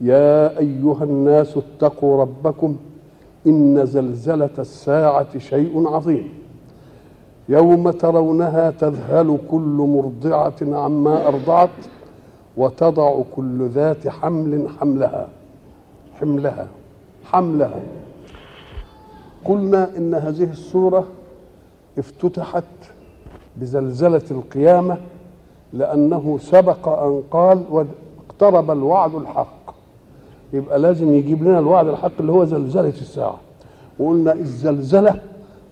يا أيها الناس اتقوا ربكم إن زلزلة الساعة شيء عظيم. يوم ترونها تذهل كل مرضعة عما أرضعت وتضع كل ذات حمل حملها. حملها. حملها. قلنا إن هذه السورة افتتحت بزلزلة القيامة لأنه سبق أن قال واقترب الوعد الحق. يبقى لازم يجيب لنا الوعد الحق اللي هو زلزلة الساعة. وقلنا الزلزلة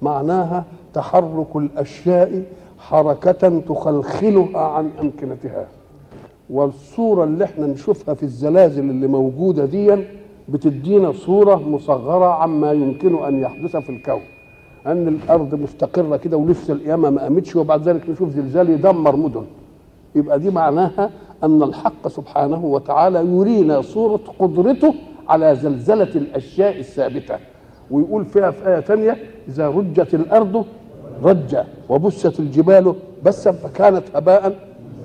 معناها تحرك الأشياء حركة تخلخلها عن أمكنتها. والصورة اللي إحنا نشوفها في الزلازل اللي موجودة دي بتدينا صورة مصغرة عما يمكن أن يحدث في الكون. أن الأرض مستقرة كده ولسه القيامة ما قامتش وبعد ذلك نشوف زلزال يدمر مدن. يبقى دي معناها أن الحق سبحانه وتعالى يرينا صورة قدرته على زلزلة الأشياء الثابتة. ويقول فيها في آية ثانية إذا رجت الأرض رجة وبست الجبال بسا فكانت هباء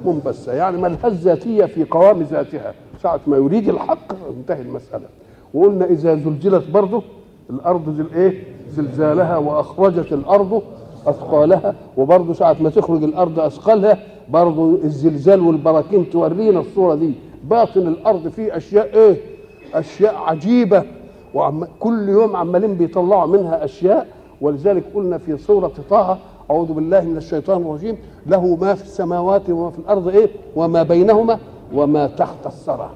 منبسا يعني ملهاش ذاتية في قوام ذاتها. ساعة ما يريد الحق انتهي المسألة. وقلنا إذا زلزلت برضه الأرض زل إيه زلزالها وأخرجت الأرض أثقالها. وبرضه ساعة ما تخرج الأرض أثقالها برضه الزلزال والبراكين تورينا الصورة دي. باطن الأرض فيه أشياء إيه؟ أشياء عجيبة. وعم كل يوم عمالين بيطلعوا منها أشياء. ولذلك قلنا في سورة طه أعوذ بالله من الشيطان الرجيم له ما في السماوات وما في الأرض إيه؟ وما بينهما وما تحت الثرى.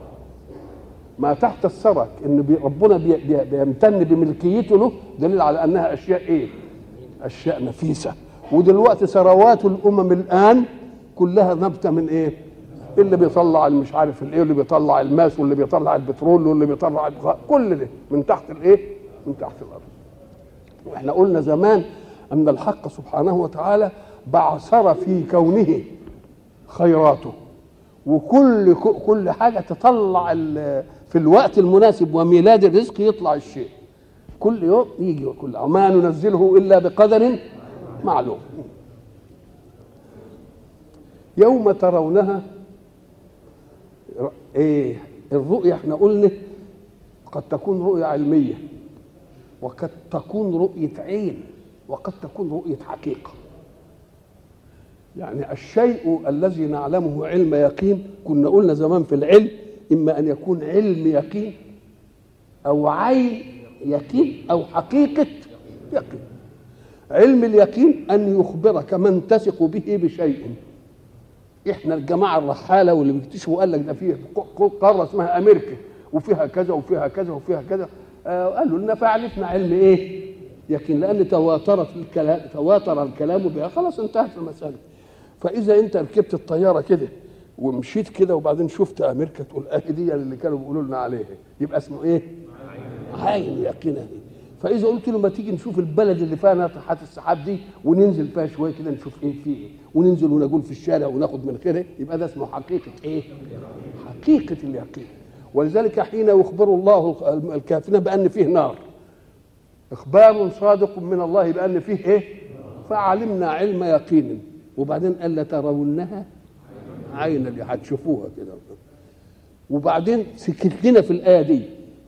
ما تحت الثرى بي ربنا بي بي بيمتن بملكيته له دليل على أنها أشياء إيه؟ أشياء نفيسة. ودلوقتي ثروات الأمم الآن كلها نبتة من إيه؟ اللي بيطلع مش عارف الإيه واللي بيطلع الماس واللي بيطلع البترول واللي بيطلع كل ده من تحت الإيه؟ من تحت الأرض. وإحنا قلنا زمان أن الحق سبحانه وتعالى بعثر في كونه خيراته وكل كل حاجة تطلع في الوقت المناسب وميلاد الرزق يطلع الشيء كل يوم يجي كل ما ننزله إلا بقدر معلوم يوم ترونها. إيه الرؤيا إحنا قلنا قد تكون رؤيا علمية وقد تكون رؤية عين وقد تكون رؤية حقيقة. يعني الشيء الذي نعلمه علم يقين كنا قلنا زمان في العلم إما أن يكون علم يقين أو عين يقين أو حقيقة يقين. علم اليقين أن يخبرك من تثق به بشيء. إحنا الجماعة الرحالة واللي بيكتشفوا قال لك ده فيه قارة اسمها أمريكا وفيها كذا وفيها كذا وفيها كذا. آه قالوا لنا فعرفنا علم إيه؟ يقين لأن تواترت الكلام تواتر الكلام بها. خلاص انتهت المسألة. فإذا أنت ركبت الطيارة كده ومشيت كده وبعدين شفت أمريكا تقول اهي دي اللي كانوا بيقولوا لنا عليها. يبقى اسمه إيه؟ عين يقينه فإذا قلت له ما تيجي نشوف البلد اللي فيها ناطحات السحاب دي وننزل فيها شوية كده نشوف إيه فيه. وننزل ونقول في الشارع وناخد من خيره يبقى ده اسمه حقيقة إيه؟ حقيقة اليقين. ولذلك حين يخبر الله الكافرين بأن فيه نار إخبار صادق من الله بأن فيه إيه؟ فعلمنا علم يقين. وبعدين قال لترونها عين اللي هتشوفوها كده. وبعدين سكت لنا في الآية دي.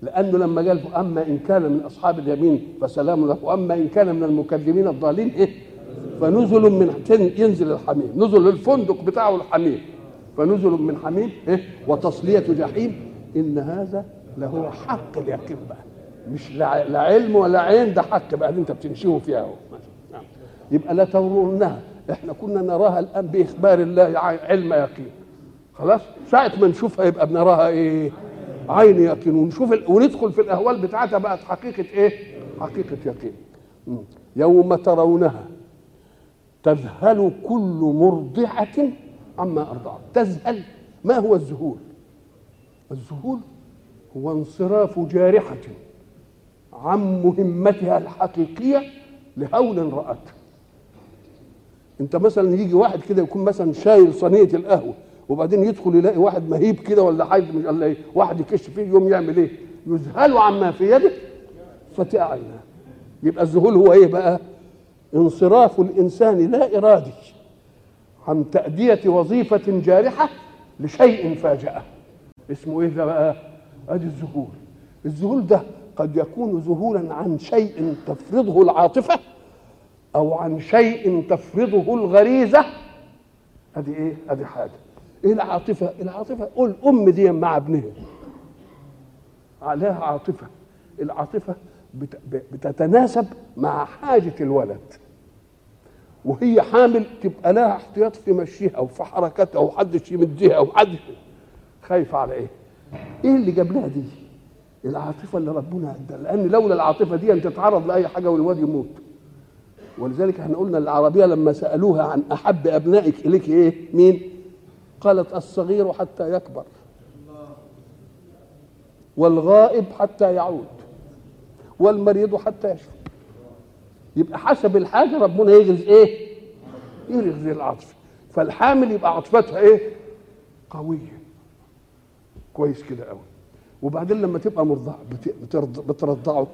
لأنه لما قال أما إن كان من أصحاب اليمين فسلام له وأما إن كان من المكذبين الضالين إيه؟ فنزل من ينزل الحميم نزل الفندق بتاعه الحميم فنزل من حميم إيه؟ وتصلية جحيم. إن هذا لهو حق اليقين بقى. مش لا علم ولا عين ده حق بقى اللي أنت بتنشيه فيها أهو. يبقى لا ترونها. إحنا كنا نراها الآن بإخبار الله علم يقين. خلاص؟ ساعة ما نشوفها يبقى بنراها إيه؟ عين يقين. ونشوف ال... وندخل في الأهوال بتاعتها بقت حقيقة إيه؟ حقيقة يقين. يوم ترونها تذهل كل مرضعة عما أرضعت. تذهل. ما هو الذهول؟ الذهول هو انصراف جارحة عن مهمتها الحقيقية لهول رأته انت مثلا يجي واحد كده يكون مثلا شايل صينية القهوة وبعدين يدخل يلاقي واحد مهيب كده ولا حاجة مش الله إيه؟ واحد يكش فيه يوم يعمل إيه؟ يذهل عما في يده. فتاع عيناه يبقى الذهول هو إيه بقى؟ انصراف الإنسان لا ارادي عن تأدية وظيفة جارحة لشيء فاجأه. اسمه إيه ده بقى؟ أدي الذهول. الذهول ده قد يكون ذهولا عن شيء تفرضه العاطفة أو عن شيء تفرضه الغريزة. أدي إيه؟ أدي حاجة. إيه العاطفة العاطفة قول أم دي مع ابنها عليها عاطفة العاطفة بت- بتتناسب مع حاجة الولد وهي حامل تبقى لها احتياط في مشيها وفي حركتها وحدش يمديها وحدش خايفة على إيه؟ إيه اللي جاب لها دي؟ العاطفة اللي ربنا اداها لأن لولا العاطفة دي تتعرض لأي حاجة والواد يموت ولذلك إحنا قلنا العربية لما سألوها عن أحب أبنائك إليك إيه؟ مين؟ قالت الصغير حتى يكبر والغائب حتى يعود والمريض حتى يشفى يبقى حسب الحاجة ربنا يغرز إيه؟ يغرز العطف فالحامل يبقى عاطفتها إيه؟ قوية كويس كده قوي وبعدين لما تبقى بترض- بترضعه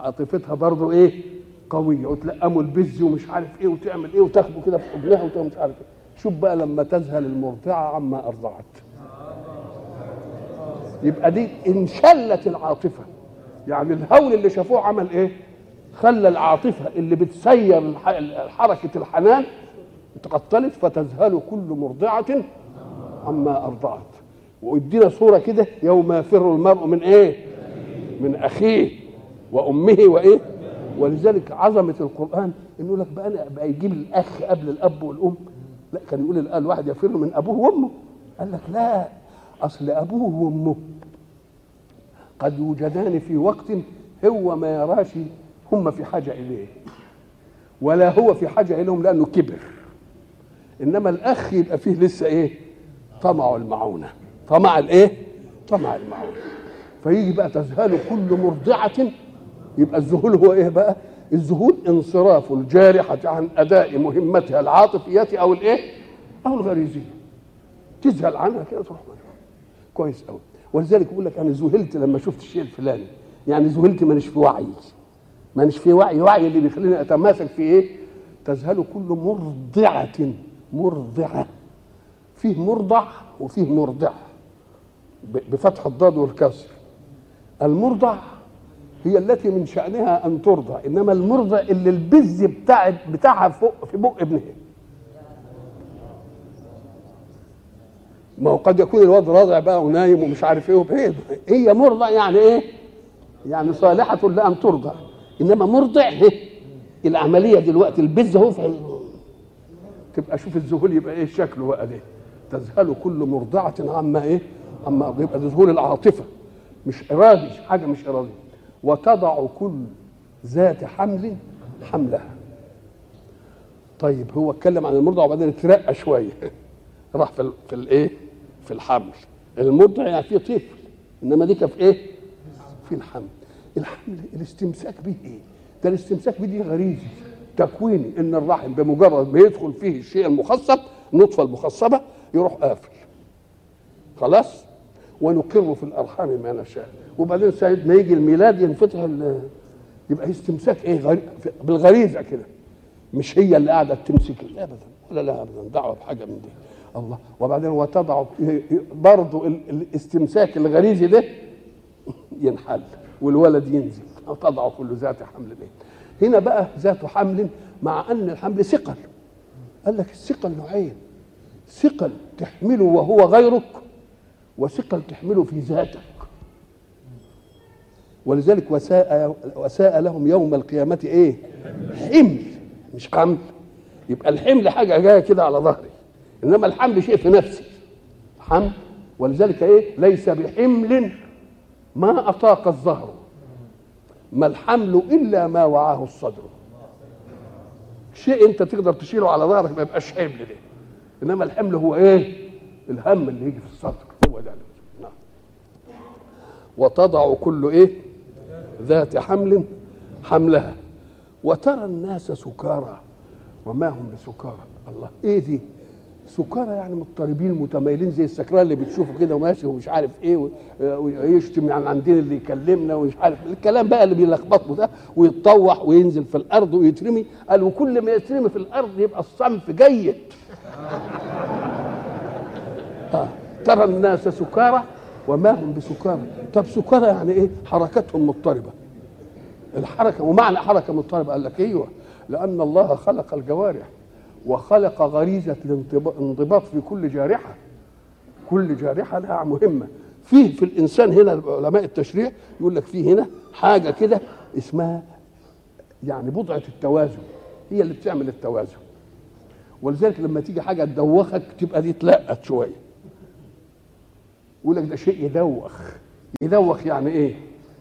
عاطفتها برضه إيه؟ قوية وتلقمه البز ومش عارف إيه وتعمل إيه وتاخده كده في حضنها وتعمل مش عارف إيه شوف بقى لما تذهل المرضعة عما أرضعت. يبقى دي انشلت العاطفة. يعني الهول اللي شافوه عمل إيه؟ خلى العاطفة اللي بتسير حركة الحنان تقتلت فتذهل كل مرضعة عما أرضعت. وادينا صورة كده يوم يفر المرء من إيه؟ من أخيه وأمه وإيه؟ ولذلك عظمة القرآن إنه يقول لك بقى أنا بقى يجيب الأخ قبل الأب والأم لا كان يقول الآن الواحد يفر من أبوه وأمه. قال لك لا أصل أبوه وأمه قد يوجدان في وقت هو ما يراش هم في حاجة إليه ولا هو في حاجة إليهم لأنه كبر. إنما الأخ يبقى فيه لسه إيه؟ طمع المعونة. طمع الإيه؟ طمع المعونة. فيجي بقى تذهل كل مرضعة يبقى الذهول هو إيه بقى؟ الذهول انصراف الجارحة عن أداء مهمتها العاطفية أو الإيه؟ أو الغريزية. تذهل عنها كده تروح منها كويس قوي ولذلك بيقول لك أنا ذهلت لما شفت الشيء الفلاني. يعني ذهلت مانيش في وعي. مانيش في وعي. وعي اللي بيخليني أتماسك في إيه؟ تذهل كل مرضعة. مرضعة. فيه مرضع وفيه مرضع. بفتح الضاد والكسر. المرضع هي التي من شأنها أن ترضع إنما المرضع اللي البز بتاع بتاعها فوق في بق ابنها. ما هو قد يكون الواد راضع بقى ونايم ومش عارف إيه وبعيد هي مرضع يعني إيه؟ يعني صالحة لأن ترضع إنما مرضع العملية دلوقتي البز هو في تبقى شوف الذهول يبقى إيه شكله بقى ده. تذهل كل مرضعة عما إيه؟ عما يبقى ذهول العاطفة. مش إرادي حاجة مش إرادية وتضع كل ذات حمل حملها. طيب هو اتكلم عن المرضع وبعدين اترقى شوية. راح في في الايه؟ في الحمل. المرضع يعني في طفل إنما دي في إيه؟ في الحمل. الحمل الاستمساك به. إيه ده الاستمساك به دي غريزي تكويني إن الرحم بمجرد ما يدخل فيه الشيء المخصب النطفة المخصبة يروح قافل. خلاص؟ ونقر في الأرحام ما نشاء. وبعدين ساعة ما يجي الميلاد ينفتح يبقى استمساك إيه غري... بالغريزة كده. مش هي اللي قاعدة تمسك ابدا ولا لا ابدا دعوة بحاجة من دي. الله. وبعدين وتضع برضه ال- الاستمساك الغريزي ده ينحل والولد ينزل. تضع كل ذات حمل به. هنا بقى ذات حمل مع أن الحمل ثقل. قال لك الثقل نوعين. ثقل تحمله وهو غيرك وثقل تحمله في ذاتك. ولذلك وساء وساء لهم يوم القيامة إيه؟ حمل. مش حمل. يبقى الحمل حاجة جاية كده على ظهري. إنما الحمل شيء في نفسي. حمل. ولذلك إيه؟ ليس بحمل ما أطاق الظهر. ما الحمل إلا ما وعاه الصدر. شيء أنت تقدر تشيله على ظهرك ما يبقاش حمل ده. إنما الحمل هو إيه؟ الهم اللي يجي في الصدر. وتضع كل إيه؟ ذات حمل حملها. وترى الناس سكارى. وما هم بسكارى؟ الله. إيه دي؟ سكارى يعني مضطربين متميلين زي السكران اللي بتشوفه كده وماشي ومش عارف إيه ويشتم يعني عندنا اللي يكلمنا ومش عارف. الكلام بقى اللي بيلخبطه ده ويتطوح وينزل في الأرض ويترمي. قال وكل ما يترمي في الأرض يبقى الصنف جيد. آه. ترى الناس سكارى. وما هم بسكارى طب سكارى يعني إيه؟ حركتهم مضطربة. الحركة ومعنى حركة مضطربة قال لك أيوه لأن الله خلق الجوارح وخلق غريزة الانضباط في كل جارحة. كل جارحة لها مهمة. فيه في الإنسان هنا علماء التشريع يقول لك فيه هنا حاجة كده اسمها يعني بضعة التوازن. هي اللي بتعمل التوازن. ولذلك لما تيجي حاجة تدوخك تبقى دي تلقت شوية. يقول لك ده شيء يدوخ. يدوخ يعني إيه؟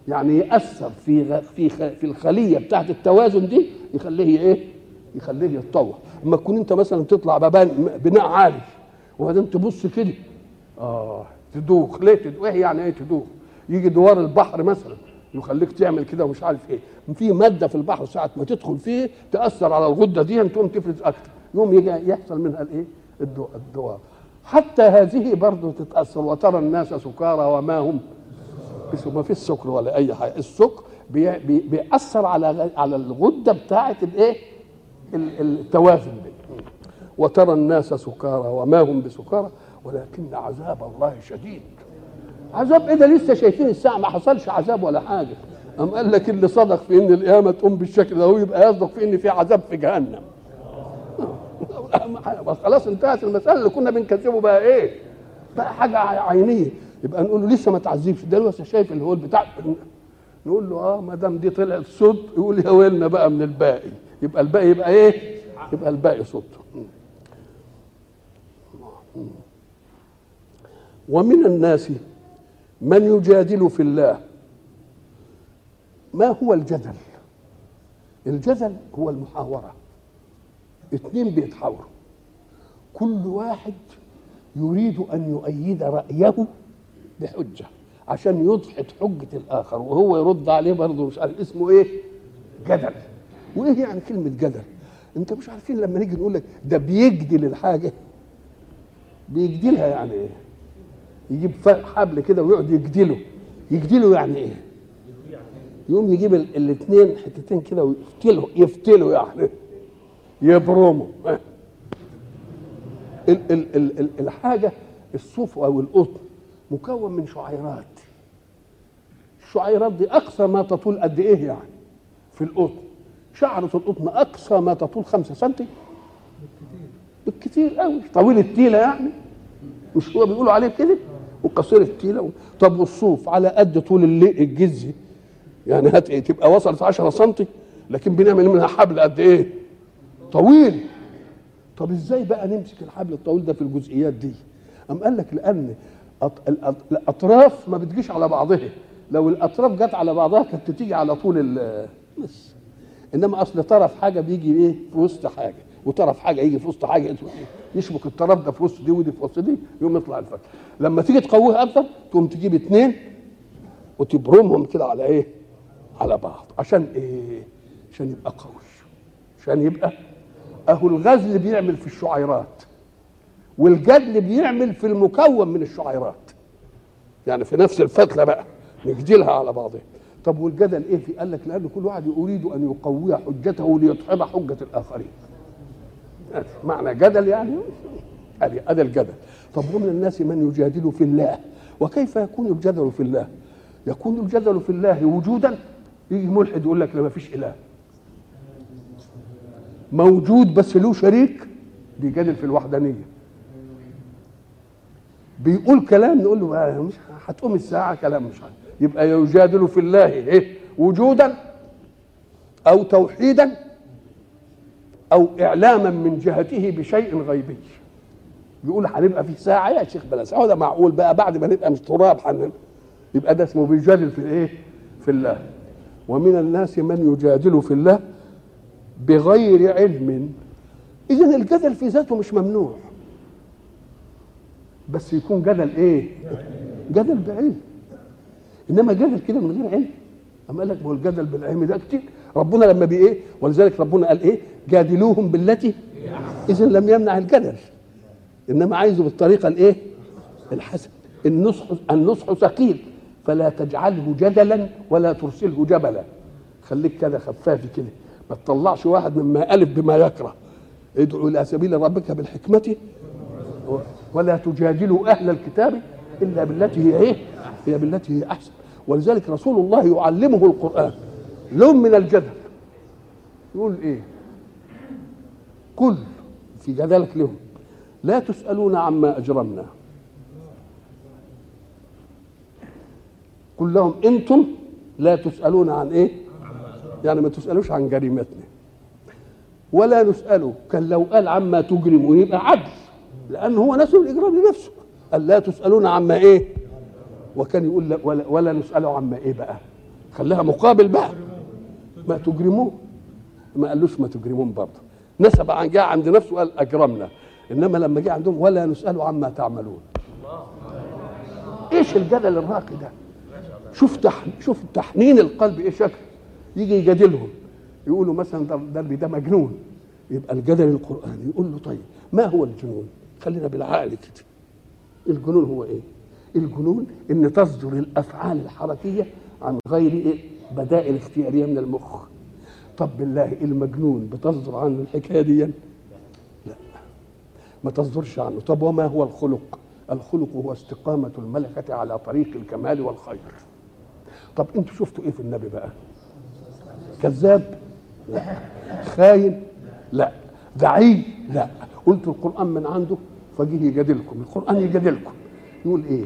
يعني يأثر في. في. في الخلية بتاعت التوازن دي يخليه إيه؟ يخليه يتطور أما تكون أنت مثلا تطلع بناء عالي وبعدين تبص كده آه تدوخ. ليه تدوخ إيه يعني إيه تدوخ؟ يجي دوار البحر مثلا يخليك تعمل كده ومش عارف إيه. في مادة في البحر ساعة ما تدخل فيه تأثر على الغدة دي تقوم تفرز أكتر يوم يجي يحصل منها الإيه؟ الدو- الدوار. حتى هذه برضه تتأثر وترى الناس سكارى وما هم ما فيش سكر ولا أي حاجة. السكر بي بي بيأثر على على الغدة بتاعه الإيه؟ ال- التوازن دي. وترى الناس سكارى وما هم بسكارى ولكن عذاب الله شديد. عذاب إيه ده؟ لسه شايفين الساعة ما حصلش عذاب ولا حاجة. أم قال لك اللي صدق في إن القيامة تقوم بالشكل ده يبقى يصدق في إن في عذاب في جهنم. خلاص انتهت المسألة اللي كنا بنكذبه بقى إيه؟ بقى حاجة عينية. يبقى نقول له لسه ما تعذبش. ده لسه شايف اللي هو البتاع نقول له آه ما دام دي طلعت صد يقول يا ويلنا بقى من الباقي. يبقى الباقي يبقى إيه؟ يبقى الباقي صد ومن الناس من يجادل في الله ما هو الجدل؟ الجدل هو المحاورة. اتنين بيتحاوروا. كل واحد يريد أن يؤيد رأيه بحجة عشان يضحك حجة الآخر وهو يرد عليه برضه مش عارف اسمه إيه؟ جدل. وإيه يعني كلمة جدل؟ أنت مش عارفين لما نيجي نقول لك ده بيجدل الحاجة. بيجدلها يعني إيه؟ يجيب حبل كده ويقعد يجدله. يجدله يعني إيه؟ يقوم يجيب الاثنين حتتين كده ويفتله يفتله يعني. يبرمه آه. ال ال ال ال الحاجة الصوف أو القطن مكون من شعيرات. الشعيرات دي أقصى ما تطول قد إيه يعني؟ في القطن. شعرة القطن أقصى ما تطول خمسة سنتي؟ بالكتير قوي طويل التيلة يعني. مش هو بيقولوا عليه كده؟ وقصير التيلة و... طب والصوف على قد طول اللي الجزي؟ يعني إيه تبقى وصلت 10 سم لكن بنعمل منها حبل قد إيه؟ طويل. طب إزاي بقى نمسك الحبل الطويل ده في الجزئيات دي؟ أم قال لك لأن الأطراف ما بتجيش على بعضها. لو الأطراف جت على بعضها كانت تيجي على طول ال بس. إنما أصل طرف حاجة بيجي إيه؟ في وسط حاجة. وطرف حاجة يجي في وسط حاجة. يشبك الطرف ده في وسط دي ودي في وسط دي يقوم يطلع الفرق لما تيجي تقويها أكتر تقوم تجيب اثنين وتبرمهم كده على إيه؟ على بعض. عشان إيه؟ عشان يبقى قوي. عشان يبقى اهو الغزل بيعمل في الشعيرات والجدل بيعمل في المكون من الشعيرات. يعني في نفس الفتلة بقى نجدلها على بعضها طب والجدل إيه في؟ قال لك لأن كل واحد يريد أن يقوي حجته ليدحض حجة الآخرين. هذا معنى جدل يعني؟ ادي أدي الجدل. طب ومن الناس من يجادل في الله؟ وكيف يكون الجدل في الله؟ يكون الجدل في الله وجودا؟ يجي ملحد يقول لك لا ما فيش إله. موجود بس له شريك بيجادل في الوحدانية. بيقول كلام نقول له آه مش هتقوم الساعة كلام مش عارف. يبقى يجادل في الله إيه؟ وجودا أو توحيدا أو إعلاما من جهته بشيء غيبي. يقول هنبقى في ساعة يا شيخ بلا ساعة ده معقول بقى بعد ما نبقى مش تراب يبقى ده اسمه بيجادل في الايه في الله. ومن الناس من يجادل في الله بغير علم. اذا الجدل في ذاته مش ممنوع. بس يكون جدل إيه؟ جدل بعلم. إنما جدل كده من غير علم. أما قال لك ما هو الجدل بالعلم ده كتير. ربنا لما بي إيه؟ ولذلك ربنا قال إيه؟ جادلوهم بالتي اذا لم يمنع الجدل. إنما عايزه بالطريقة الإيه؟ الحسن النصح النصح ثقيل. فلا تجعله جدلا ولا ترسله جبلا. خليك كده خفافي كده. ما تطلعش واحد مما ألف بما يكره ادعو إلى سبيل ربك بالحكمة ولا تجادلوا أهل الكتاب إلا بالتي هي إيه؟ هي بالتي هي أحسن ولذلك رسول الله يعلمه القرآن لون من الجدل يقول إيه؟ كل في جدلك لهم لا تسألون عما أجرمنا قل لهم إنتم لا تسألون عن إيه؟ يعني ما تسألوش عن جريمتنا. ولا نسأله كان لو قال عما تجرم يبقى عدل لأن هو نسل الإجرام لنفسه. قال لا تسألون عما إيه؟ وكان يقول لا ولا, ولا نسأله عما إيه بقى؟ خليها مقابل بقى. ما تجرموه. ما قالوش ما تجرمون برضه. نسب عن جاء عند نفسه قال أجرمنا. إنما لما جه عندهم ولا نسأله عما تعملون. إيش الجدل الراقي ده؟ شوف تح... شوف تحنين القلب إيه شكل يجي يجادلهم. يقولوا مثلا ده ده, مجنون. يبقى الجدل القراني يقول له طيب ما هو الجنون؟ خلينا بالعقل كده. الجنون هو إيه؟ الجنون إن تصدر الأفعال الحركية عن غير إيه؟ بدائل اختيارية من المخ. طب بالله المجنون بتصدر عنه الحكاية دي؟ لا. ما تصدرش عنه. طب وما هو الخلق؟ الخلق هو استقامة الملكة على طريق الكمال والخير. طب أنتوا شفتوا إيه في النبي بقى؟ كذاب؟ لا. خاين؟ لا. دعي لا. قلت القرآن من عنده فجيه يجادلكم. القرآن يجادلكم. يقول إيه؟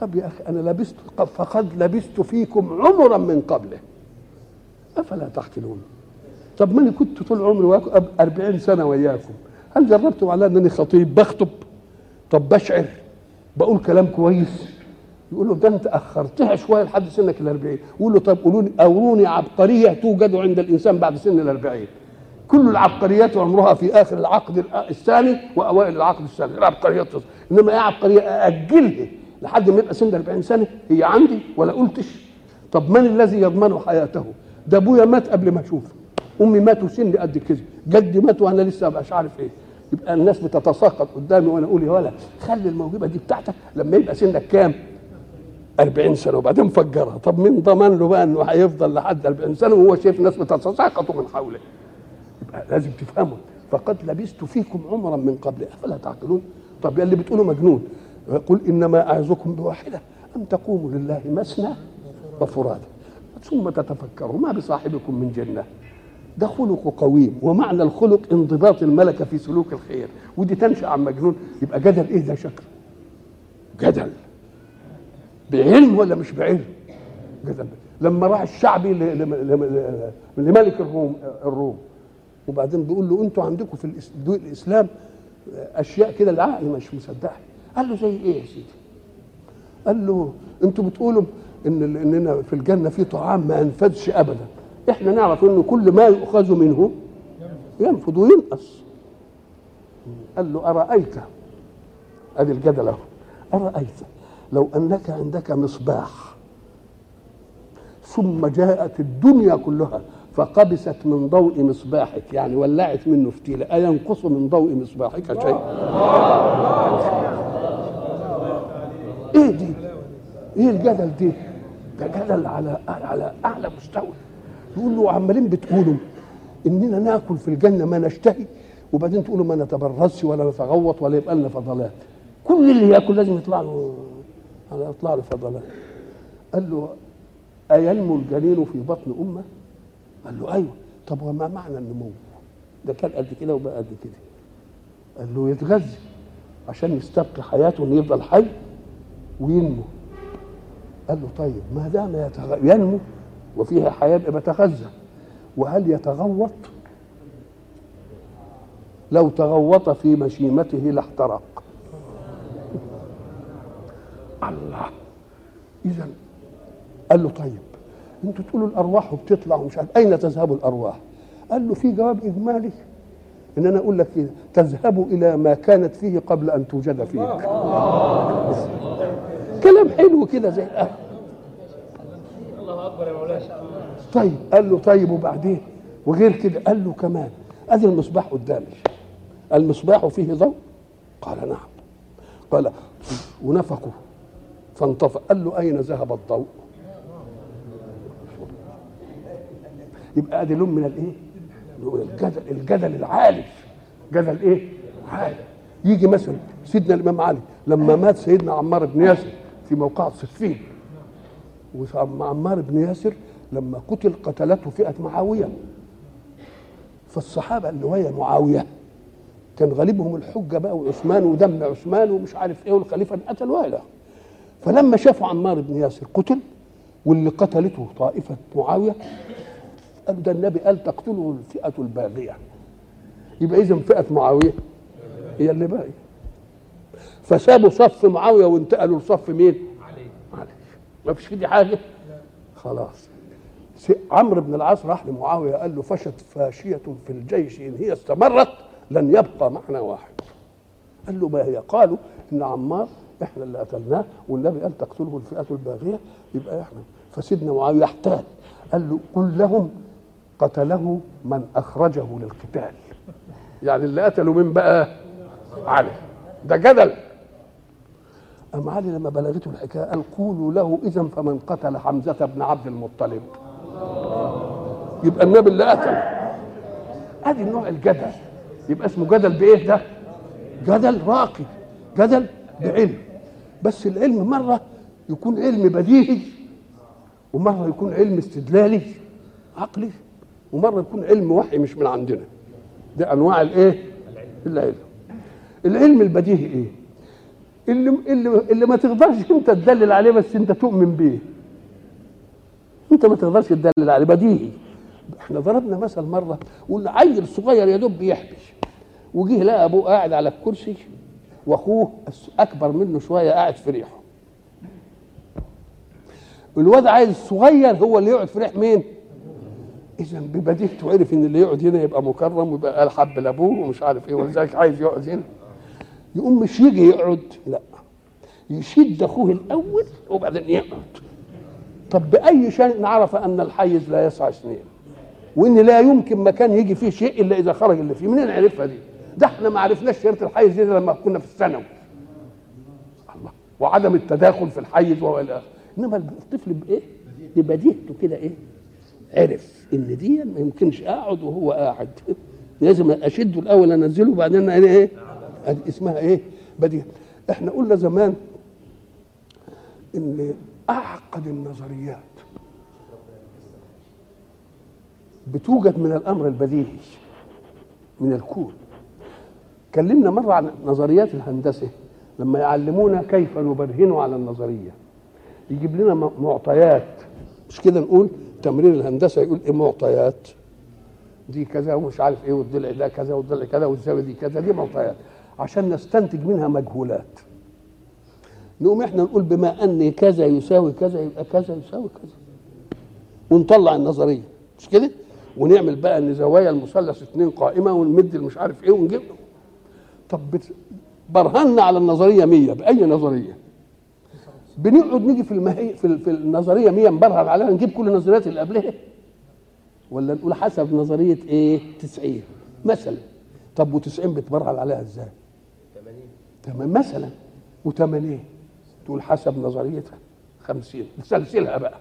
طب يا أخي أنا لبست فقد لبست فيكم عمرا من قبله. أفلا تعقلون؟ طب ما أنا كنت طول عمري وياكم؟ 40 سنة وياكم. هل جربتم على أنني خطيب؟ بخطب؟ طب بشعر؟ بقول كلام كويس؟ يقول له ده انت أخرتها شوية لحد سنك ال 40 يقول له طب قولوا لي أوروني عبقرية توجد عند الإنسان بعد سن ال 40 كل العبقريات عمرها في آخر العقد الثاني وأوائل العقد الثاني. العبقريات. إنما إيه عبقرية؟ أأجلها لحد ما يبقى سن 40 سنة. هي عندي ولا قلتش؟ طب من الذي يضمن حياته؟ ده أبويا مات قبل ما أشوفه. أمي ماتوا سن قد كده. جدي مات وأنا لسه مش عارف إيه. يبقى الناس بتتساقط قدامي وأنا أقول يا ولا خلي الموهبة دي بتاعتك. لما يبقى سنك كام؟ 40 سنة وبعدين فجرها طب مين ضمن له بقى إنه هيفضل لحد 40 سنة وهو شايف ناس بتتساقط من حوله. يبقى لازم تفهموا. فقد لبثت فيكم عمرا من قبل. أفلا تعقلون؟ طب يا اللي بتقولوا مجنون. قل إنما أعظكم بواحدة أن تقوموا لله مثنى وفرادا ثم تتفكروا ما بصاحبكم من جنة. ده خلق قويم. ومعنى الخلق انضباط الملكة في سلوك الخير. ودي تنشأ عن مجنون. يبقى جدل إيه ده شكل جدل. بعلم ولا مش بعلم؟ لما راح الشعبي لملك الروم الروم. وبعدين بيقول له أنتوا عندكم في الإسلام أشياء كده العقل مش مصدقها قال له زي إيه يا سيدي؟ قال له أنتوا بتقولوا إن إننا في الجنة في طعام ما ينفذش ابدا. إحنا نعرف إنه كل ما يؤخذ منه ينفذ وينقص. قال له أرأيت؟ ادي الجدل اهو أرأيت؟ لو أنك عندك مصباح ثم جاءت الدنيا كلها فقبست من ضوء مصباحك يعني ولعت منه فتيلة. أينقص من ضوء مصباحك شيء إيه دي؟ إيه الجدل دي؟ ده جدل على على أعلى مستوى. يقول عمالين بتقولوا إننا ناكل في الجنة ما نشتهي وبعدين تقولوا ما نتبرزش ولا نتغوط ولا يبقى لنا فضلات. كل اللي ياكل لازم يطلع له يطلع له فضلات قال له أينمو الجنين في بطن أمة؟ قال له أيوه طب وما معنى النمو؟ ده كان قد كده وبقى قد كده قال له يتغذى عشان يستبقي حياته إنه يفضل حي وينمو قال له طيب ما دام يتغ... ينمو وفيها حياة يبقى بتغذى وهل يتغوط؟ لو تغوط في مشيمته لاحترق الله. اذا قال له طيب أنتوا تقولوا الأرواح وبتطلع ومش عارف أين تذهب الأرواح؟ قال له في جواب اجمالي إن أنا أقول لك كده تذهب إلى ما كانت فيه قبل أن توجد فيك. كلام حلو كده زي الأهل. طيب قال له طيب وبعدين؟ وغير كده قال له كمان أدي المصباح قدامي. المصباح فيه ضوء؟ قال نعم. قال ونفخه فانطفأ قال له أين ذهب الضوء؟ يبقى ادي لون من الإيه؟ الجدل الجدل العالي جدل إيه؟ عالي يجي مثلا سيدنا الإمام علي لما مات سيدنا عمار بن ياسر في موقع صفين وعمار بن ياسر لما قتل قتلته فئة معاوية. فالصحابة اللي ويا معاوية؟ كان غالبهم الحجة بقى وعثمان ودم عثمان ومش عارف إيه والخليفة انقتل ولا فلما شافوا عمار بن ياسر قتل واللي قتلته طائفة معاوية قالوا ده النبي قال تقتله الفئة الباغية. يبقى اذا فئة معاوية هي اللي باقية. فسابوا صف معاوية وانتقلوا لصف مين؟ علي علي ما فيش كده حاجة؟ خلاص. عمرو بن العاص راح لمعاوية قال له فشت فاشية في الجيش إن هي استمرت لن يبقى معنا واحد. قال له ما هي؟ قالوا إن عمار إحنا اللي قتلناه والنبي قال تقتله الفئة الباغية؟ يبقى إحنا فسيدنا معاويه احتال قال له قل لهم قتله من أخرجه للقتال. يعني اللي قتلوا من بقى؟ علي. ده جدل. أم علي لما بلغته الحكاية قال قولوا له إذا فمن قتل حمزة بن عبد المطلب. يبقى النبي اللي قتل. ادي النوع الجدل. يبقى اسمه جدل بإيه ده؟ جدل راقي. جدل بعلم. بس العلم مرة يكون علم بديهي ومرة يكون علم استدلالي عقلي ومرة يكون علم وحي مش من عندنا. دي أنواع الإيه؟ العلم. العلم البديهي إيه؟ اللي اللي اللي ما تقدرش أنت تدلل عليه بس أنت تؤمن بيه. أنت ما تقدرش تدلل عليه بديهي. إحنا ضربنا مثل مرة قلنا عيل صغير يا دوب بيحبش وجه لقى أبوه قاعد على الكرسي واخوه اكبر منه شوية قاعد في ريحه. الواد عايز الصغير هو اللي يقعد في ريح مين؟ اذا ببديهته عرف إن اللي يقعد هنا يبقى مكرم ويبقى قال حب لابوه ومش عارف إيه ولذلك عايز يقعد هنا. يقوم مش يجي يقعد لا. يشد أخوه الأول وبعدين يقعد. طب بأي شيء نعرف أن الحيز لا يسع اثنين وإن لا يمكن مكان يجي فيه شيء إلا إذا خرج اللي فيه. منين نعرفها دي؟ ده إحنا ما عرفناش شرط الحيز دي لما كنا في الثانوي. الله. وعدم التداخل في الحيز اخره إنما الطفل بإيه؟ ببديهته كده إيه؟ عرف إن دي ما يمكنش أقعد وهو قاعد. لازم أشده الأول أنزله وبعدين أنا إيه؟ اسمها إيه؟ بديهة. إحنا قلنا زمان إن أعقد النظريات بتوجد من الأمر البديهي من الكون. كلمنا مرة عن نظريات الهندسة لما يعلمونا كيف نبرهن على النظرية. يجيب لنا معطيات. مش كده نقول تمرين الهندسة يقول إيه معطيات؟ دي كذا ومش عارف إيه والضلع ده كذا والضلع كذا والزاويه دي كذا دي معطيات. عشان نستنتج منها مجهولات. نقوم إحنا نقول بما أن كذا يساوي كذا يبقى كذا يساوي كذا. ونطلع النظرية. مش كده؟ ونعمل بقى إن زوايا المثلث اثنين قائمة ونمد مش عارف إيه ونجيب طب برهنا على النظرية 100 بأي نظرية؟ بنقعد نيجي في المهي في, في النظرية 100 نبرهن عليها نجيب كل النظريات اللي قبلها. ولا نقول حسب نظرية إيه؟ 90 مثلا. طب و90 بتبرهن عليها إزاي؟ 80 تمام مثلا. و80 تقول حسب نظريتها. 50 تسلسلها بقى.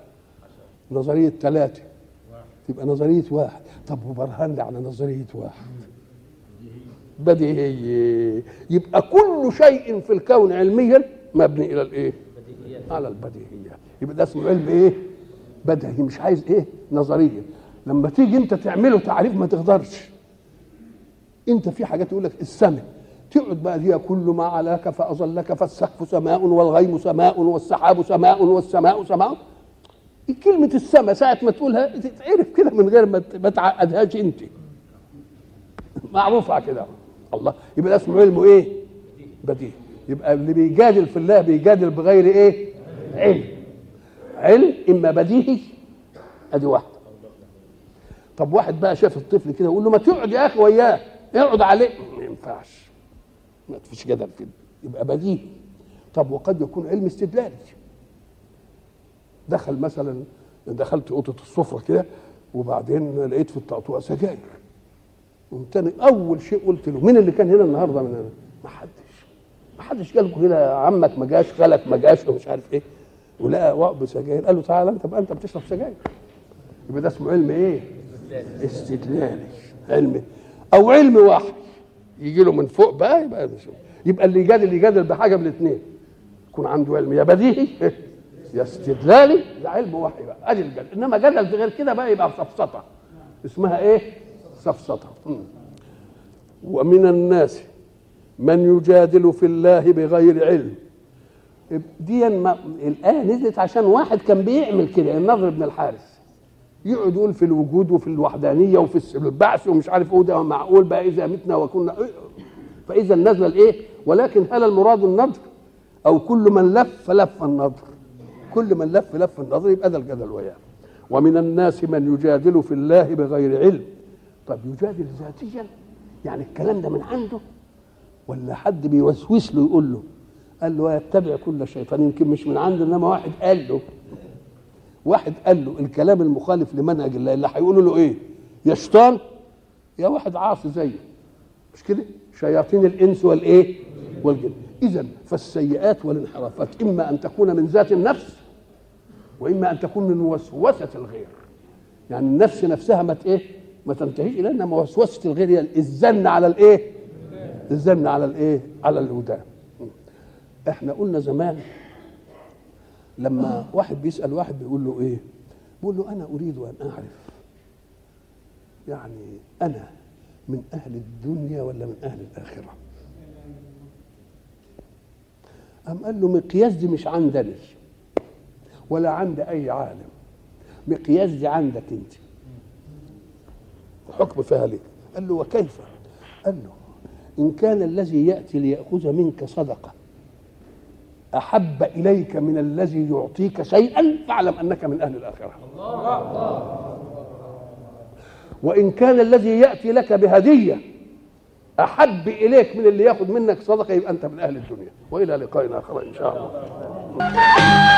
نظرية ثلاثة تبقى نظرية واحد. طب وبرهن على نظرية واحد. بديهي يبقى كل شيء في الكون علميا مبني إلى الإيه؟ على البديهيات. يبقى ده اسمه علم إيه؟ بديهي مش عايز إيه؟ نظرية. لما تيجي أنت تعمله تعريف ما تقدرش أنت في حاجات يقول لك السماء. تقعد بقى هي كل ما علاك فأظلك فالسقف سماء والغيم سماء والسحاب سماء والسماء سماء. كلمة السماء ساعة ما تقولها تتعرف كده من غير ما تعقدهاش أنت. معروفة كده. الله. يبقى ده اسمه علمه إيه؟ بديهي يبقى اللي بيجادل في الله بيجادل بغير إيه؟ علم. علم إما بديهي أدي واحدة طب واحد بقى شاف الطفل كده يقول له ما تقعد يا أخي وياه اقعد عليه. ما ينفعش. ما فيش جدل كده يبقى بديهي. طب وقد يكون علم استدلالي دخل مثلا دخلت أوضة السفرة كده وبعدين لقيت في الطقطوقه سجاير. قمت أنا أول شيء قلت له مين اللي كان هنا النهارده من هنا؟ ما حدش. ما حدش قال لكم كده عمك ما جاش خالك ما جاش ومش عارف إيه. ولقى وقب سجاير. قال له تعالى أنت بقى أنت بتشرب سجاير. يبقى ده اسمه علم إيه؟ استدلالي علم. أو علم وحي يجي له من فوق بقى يبقى يبقى اللي يجادل يجادل بحاجة من الاثنين. يكون عنده علم. يا بديهي. يا استدلالي. ده علم وحي بقى. أدي الجدل. إنما جدل غير كده بقى يبقى سفسطة. اسمها إيه؟ سفسطة. ومن الناس من يجادل في الله بغير علم. دي ما الآية نزلت عشان واحد كان بيعمل كده النضر بن الحارث. يقعد يقول في الوجود وفي الوحدانية وفي البعث ومش عارف إيه ده معقول بقى إذا متنا وكنا. فإذا نزل الايه ولكن هل المراد النضر؟ أو كل من لف لف النضر. كل من لف لف النضر يبقى ده الجدل وياه. ومن الناس من يجادل في الله بغير علم. طب يجادل ذاتيا؟ يعني الكلام ده من عنده؟ ولا حد بيوسوس له يقول له؟ قال له يتبع كل شيطان يمكن مش من عنده إنما واحد قال له. واحد قال له الكلام المخالف لمنهج الله اللي هيقولوا له إيه؟ يا شيطان يا واحد عاصي زيه مش كده؟ شياطين الإنس والإيه؟ والجن. اذا فالسيئات والانحرافات إما أن تكون من ذات النفس وإما أن تكون من وسوسة الغير. يعني النفس نفسها ما إيه؟ ما تنتهيش إلى إنما وسوسة الغير هي الزن على الإيه؟ الزن على الإيه؟ على الهدى. إحنا قلنا زمان لما واحد بيسأل واحد بيقول له إيه؟ بيقول له أنا أريد أن أعرف. يعني أنا من أهل الدنيا ولا من أهل الآخرة؟ قام قال له مقياس دي مش عندني ولا عند أي عالم؟ مقياس دي عندك أنت. حكم فيها لك قال له وكيف؟ قال له إن كان الذي يأتي ليأخذ منك صدقة أحب إليك من الذي يعطيك شيئا فاعلم أنك من أهل الآخرة. وإن كان الذي يأتي لك بهدية أحب إليك من اللي يأخذ منك صدقة يبقى أنت من أهل الدنيا. وإلى لقاء آخر إن شاء الله.